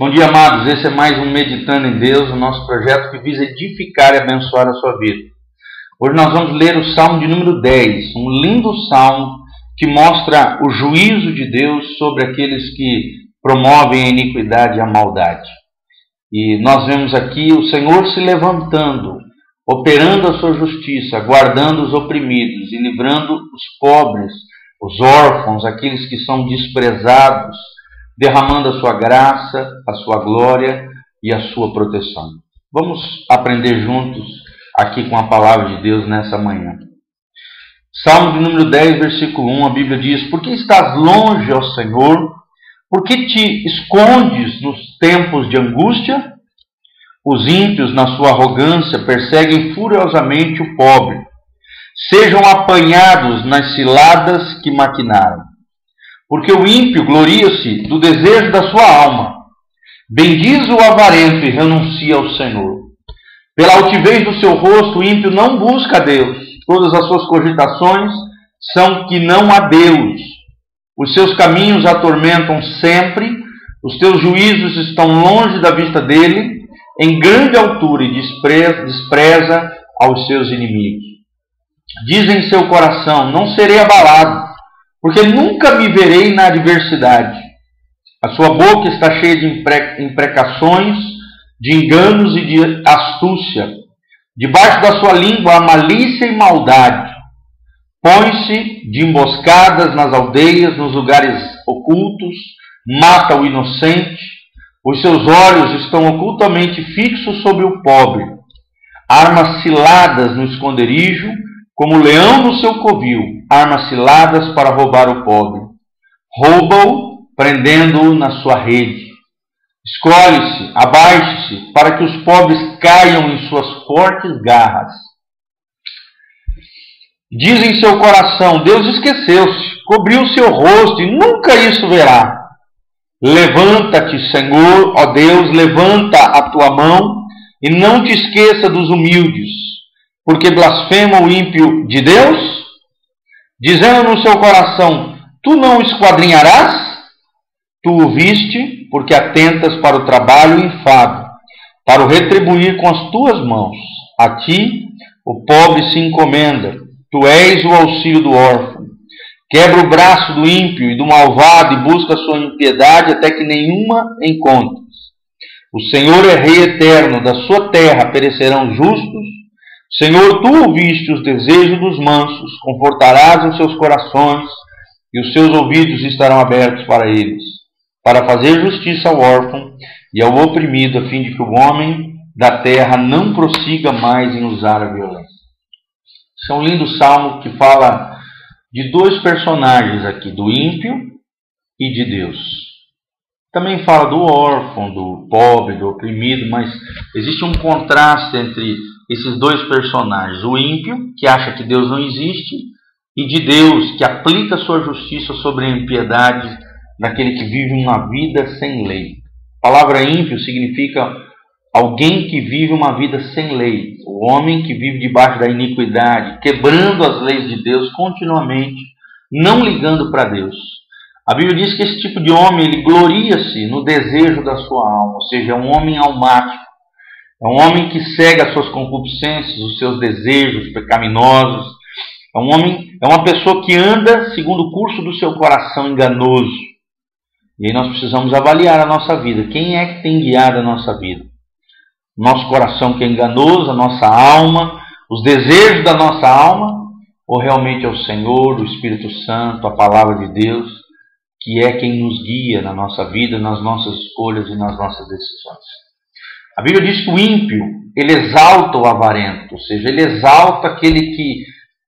Bom dia, amados. Esse é mais um Meditando em Deus, o nosso projeto que visa edificar e abençoar a sua vida. Hoje nós vamos ler o Salmo de número 10, um lindo salmo que mostra o juízo de Deus sobre aqueles que promovem a iniquidade e a maldade. E nós vemos aqui o Senhor se levantando, operando a sua justiça, guardando os oprimidos e livrando os pobres, os órfãos, aqueles que são desprezados derramando a sua graça, a sua glória e a sua proteção. Vamos aprender juntos aqui com a palavra de Deus nessa manhã. Salmo de número 10, versículo 1, a Bíblia diz: Por que estás longe, ó Senhor? Por que te escondes nos tempos de angústia? Os ímpios, na sua arrogância, perseguem furiosamente o pobre. Sejam apanhados nas ciladas que maquinaram. Porque o ímpio gloria-se do desejo da sua alma. Bendiz o avarento e renuncia ao Senhor. Pela altivez do seu rosto, o ímpio não busca a Deus. Todas as suas cogitações são que não há Deus. Os seus caminhos atormentam sempre, os teus juízos estão longe da vista dele, em grande altura e despreza, aos seus inimigos. Diz em seu coração: Não serei abalado porque nunca me verei na adversidade. A sua boca está cheia de imprecações, de enganos e de astúcia. Debaixo da sua língua há malícia e maldade. Põe-se de emboscadas nas aldeias, nos lugares ocultos, mata o inocente. Os seus olhos estão ocultamente fixos sobre o pobre. Armas ciladas no esconderijo como leão no seu covil, armas ciladas para roubar o pobre. Rouba-o, prendendo-o na sua rede. Escolhe-se, abaixe-se, para que os pobres caiam em suas fortes garras. Diz em seu coração: Deus esqueceu-se, cobriu seu rosto e nunca isso verá. Levanta-te, Senhor, ó Deus, levanta a tua mão e não te esqueça dos humildes porque blasfema o ímpio de Deus, dizendo no seu coração: Tu não esquadrinharás? Tu o viste, porque atentas para o trabalho enfado, para o retribuir com as tuas mãos. A ti o pobre se encomenda, tu és o auxílio do órfão. Quebra o braço do ímpio e do malvado e busca sua impiedade até que nenhuma encontres. O Senhor é Rei eterno, da sua terra perecerão justos Senhor, tu ouviste os desejos dos mansos, confortarás os seus corações, e os seus ouvidos estarão abertos para eles, para fazer justiça ao órfão e ao oprimido, a fim de que o homem da terra não prossiga mais em usar a violência. Esse é um lindo salmo que fala de dois personagens aqui, do ímpio e de Deus. Também fala do órfão, do pobre, do oprimido, mas existe um contraste entre esses dois personagens: o ímpio, que acha que Deus não existe, e de Deus, que aplica sua justiça sobre a impiedade daquele que vive uma vida sem lei. A palavra ímpio significa alguém que vive uma vida sem lei, o homem que vive debaixo da iniquidade, quebrando as leis de Deus continuamente, não ligando para Deus. A Bíblia diz que esse tipo de homem ele gloria-se no desejo da sua alma, ou seja, é um homem almático é um homem que segue as suas concupiscências, os seus desejos pecaminosos. É um homem, é uma pessoa que anda segundo o curso do seu coração enganoso. E aí nós precisamos avaliar a nossa vida. Quem é que tem guiado a nossa vida? Nosso coração que é enganoso, a nossa alma, os desejos da nossa alma, ou realmente é o Senhor, o Espírito Santo, a palavra de Deus, que é quem nos guia na nossa vida, nas nossas escolhas e nas nossas decisões? A Bíblia diz que o ímpio, ele exalta o avarento, ou seja, ele exalta aquele que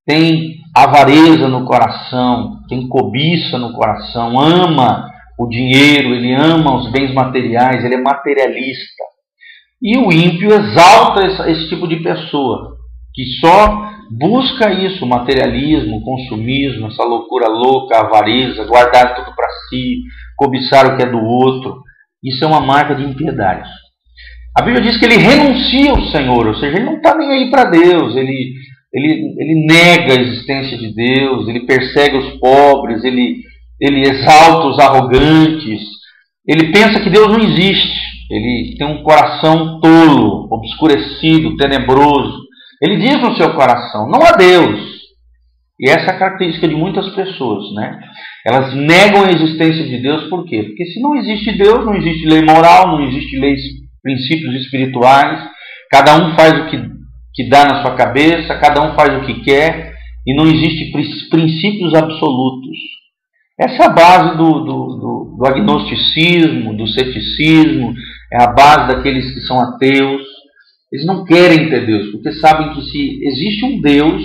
tem avareza no coração, tem cobiça no coração, ama o dinheiro, ele ama os bens materiais, ele é materialista. E o ímpio exalta esse tipo de pessoa, que só busca isso, materialismo, consumismo, essa loucura louca, avareza, guardar tudo para si, cobiçar o que é do outro. Isso é uma marca de impiedade. A Bíblia diz que ele renuncia ao Senhor, ou seja, ele não está nem aí para Deus, ele, ele, ele nega a existência de Deus, ele persegue os pobres, ele, ele exalta os arrogantes, ele pensa que Deus não existe. Ele tem um coração tolo, obscurecido, tenebroso. Ele diz no seu coração: não há Deus. E essa é a característica de muitas pessoas, né? Elas negam a existência de Deus por quê? Porque se não existe Deus, não existe lei moral, não existe leis, princípios espirituais. Cada um faz o que, que dá na sua cabeça, cada um faz o que quer, e não existe princípios absolutos. Essa é a base do, do, do, do agnosticismo, do ceticismo, é a base daqueles que são ateus. Eles não querem ter Deus, porque sabem que se existe um Deus,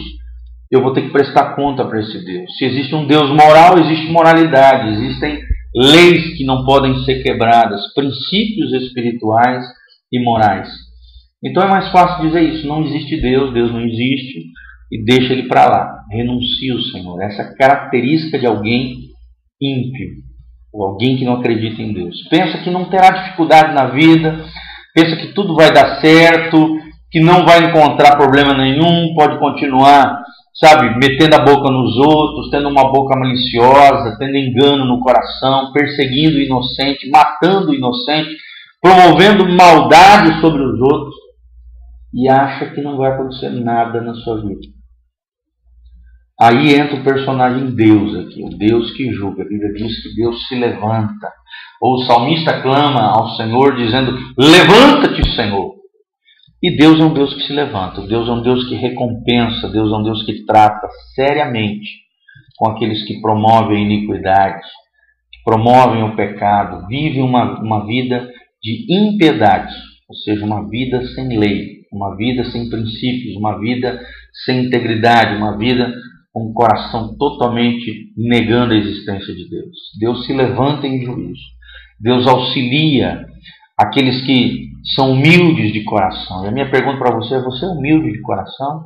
eu vou ter que prestar conta para esse Deus. Se existe um Deus moral, existe moralidade, existem leis que não podem ser quebradas, princípios espirituais e morais. Então é mais fácil dizer isso: não existe Deus, Deus não existe, e deixa ele para lá. Renuncia o Senhor. Essa é característica de alguém ímpio, ou alguém que não acredita em Deus. Pensa que não terá dificuldade na vida, pensa que tudo vai dar certo, que não vai encontrar problema nenhum, pode continuar sabe, metendo a boca nos outros, tendo uma boca maliciosa, tendo engano no coração, perseguindo o inocente, matando o inocente, promovendo maldade sobre os outros e acha que não vai acontecer nada na sua vida. Aí entra o personagem Deus aqui, o Deus que julga. A Bíblia diz que Deus se levanta. Ou o salmista clama ao Senhor dizendo: Levanta-te, Senhor. E Deus é um Deus que se levanta, Deus é um Deus que recompensa, Deus é um Deus que trata seriamente com aqueles que promovem a iniquidade, que promovem o pecado, vivem uma, uma vida de impiedade, ou seja, uma vida sem lei, uma vida sem princípios, uma vida sem integridade, uma vida com o coração totalmente negando a existência de Deus. Deus se levanta em juízo, Deus auxilia aqueles que são humildes de coração. E a minha pergunta para você é: você é humilde de coração?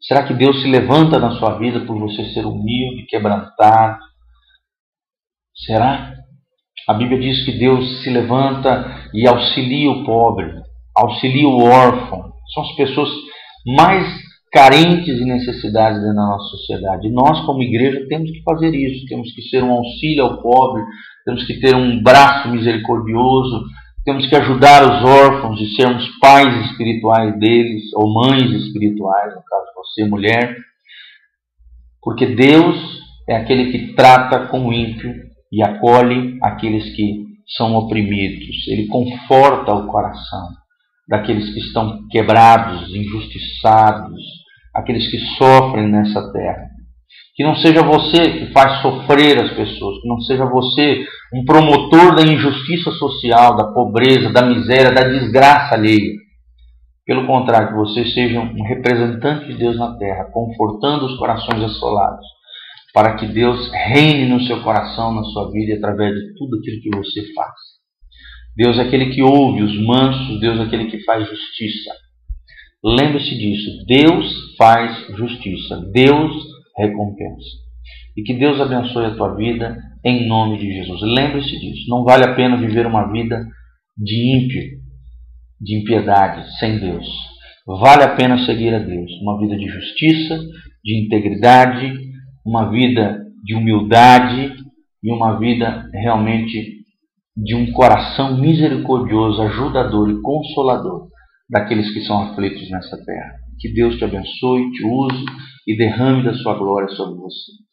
Será que Deus se levanta na sua vida por você ser humilde, quebrantado? Será? A Bíblia diz que Deus se levanta e auxilia o pobre, auxilia o órfão. São as pessoas mais carentes e necessidades da nossa sociedade. E nós, como igreja, temos que fazer isso. Temos que ser um auxílio ao pobre, temos que ter um braço misericordioso, temos que ajudar os órfãos e sermos pais espirituais deles, ou mães espirituais, no caso você, mulher, porque Deus é aquele que trata com o ímpio e acolhe aqueles que são oprimidos. Ele conforta o coração daqueles que estão quebrados, injustiçados, aqueles que sofrem nessa terra. Que não seja você que faz sofrer as pessoas, que não seja você um promotor da injustiça social, da pobreza, da miséria, da desgraça alheia. Pelo contrário, que você seja um representante de Deus na terra, confortando os corações assolados, para que Deus reine no seu coração, na sua vida, através de tudo aquilo que você faz. Deus é aquele que ouve os mansos, Deus é aquele que faz justiça. Lembre-se disso, Deus faz justiça, Deus recompensa. E que Deus abençoe a tua vida em nome de Jesus. Lembre-se disso. Não vale a pena viver uma vida de ímpio, de impiedade, sem Deus. Vale a pena seguir a Deus. Uma vida de justiça, de integridade, uma vida de humildade e uma vida realmente de um coração misericordioso, ajudador e consolador daqueles que são aflitos nessa terra. Que Deus te abençoe, te use e derrame da sua glória sobre você.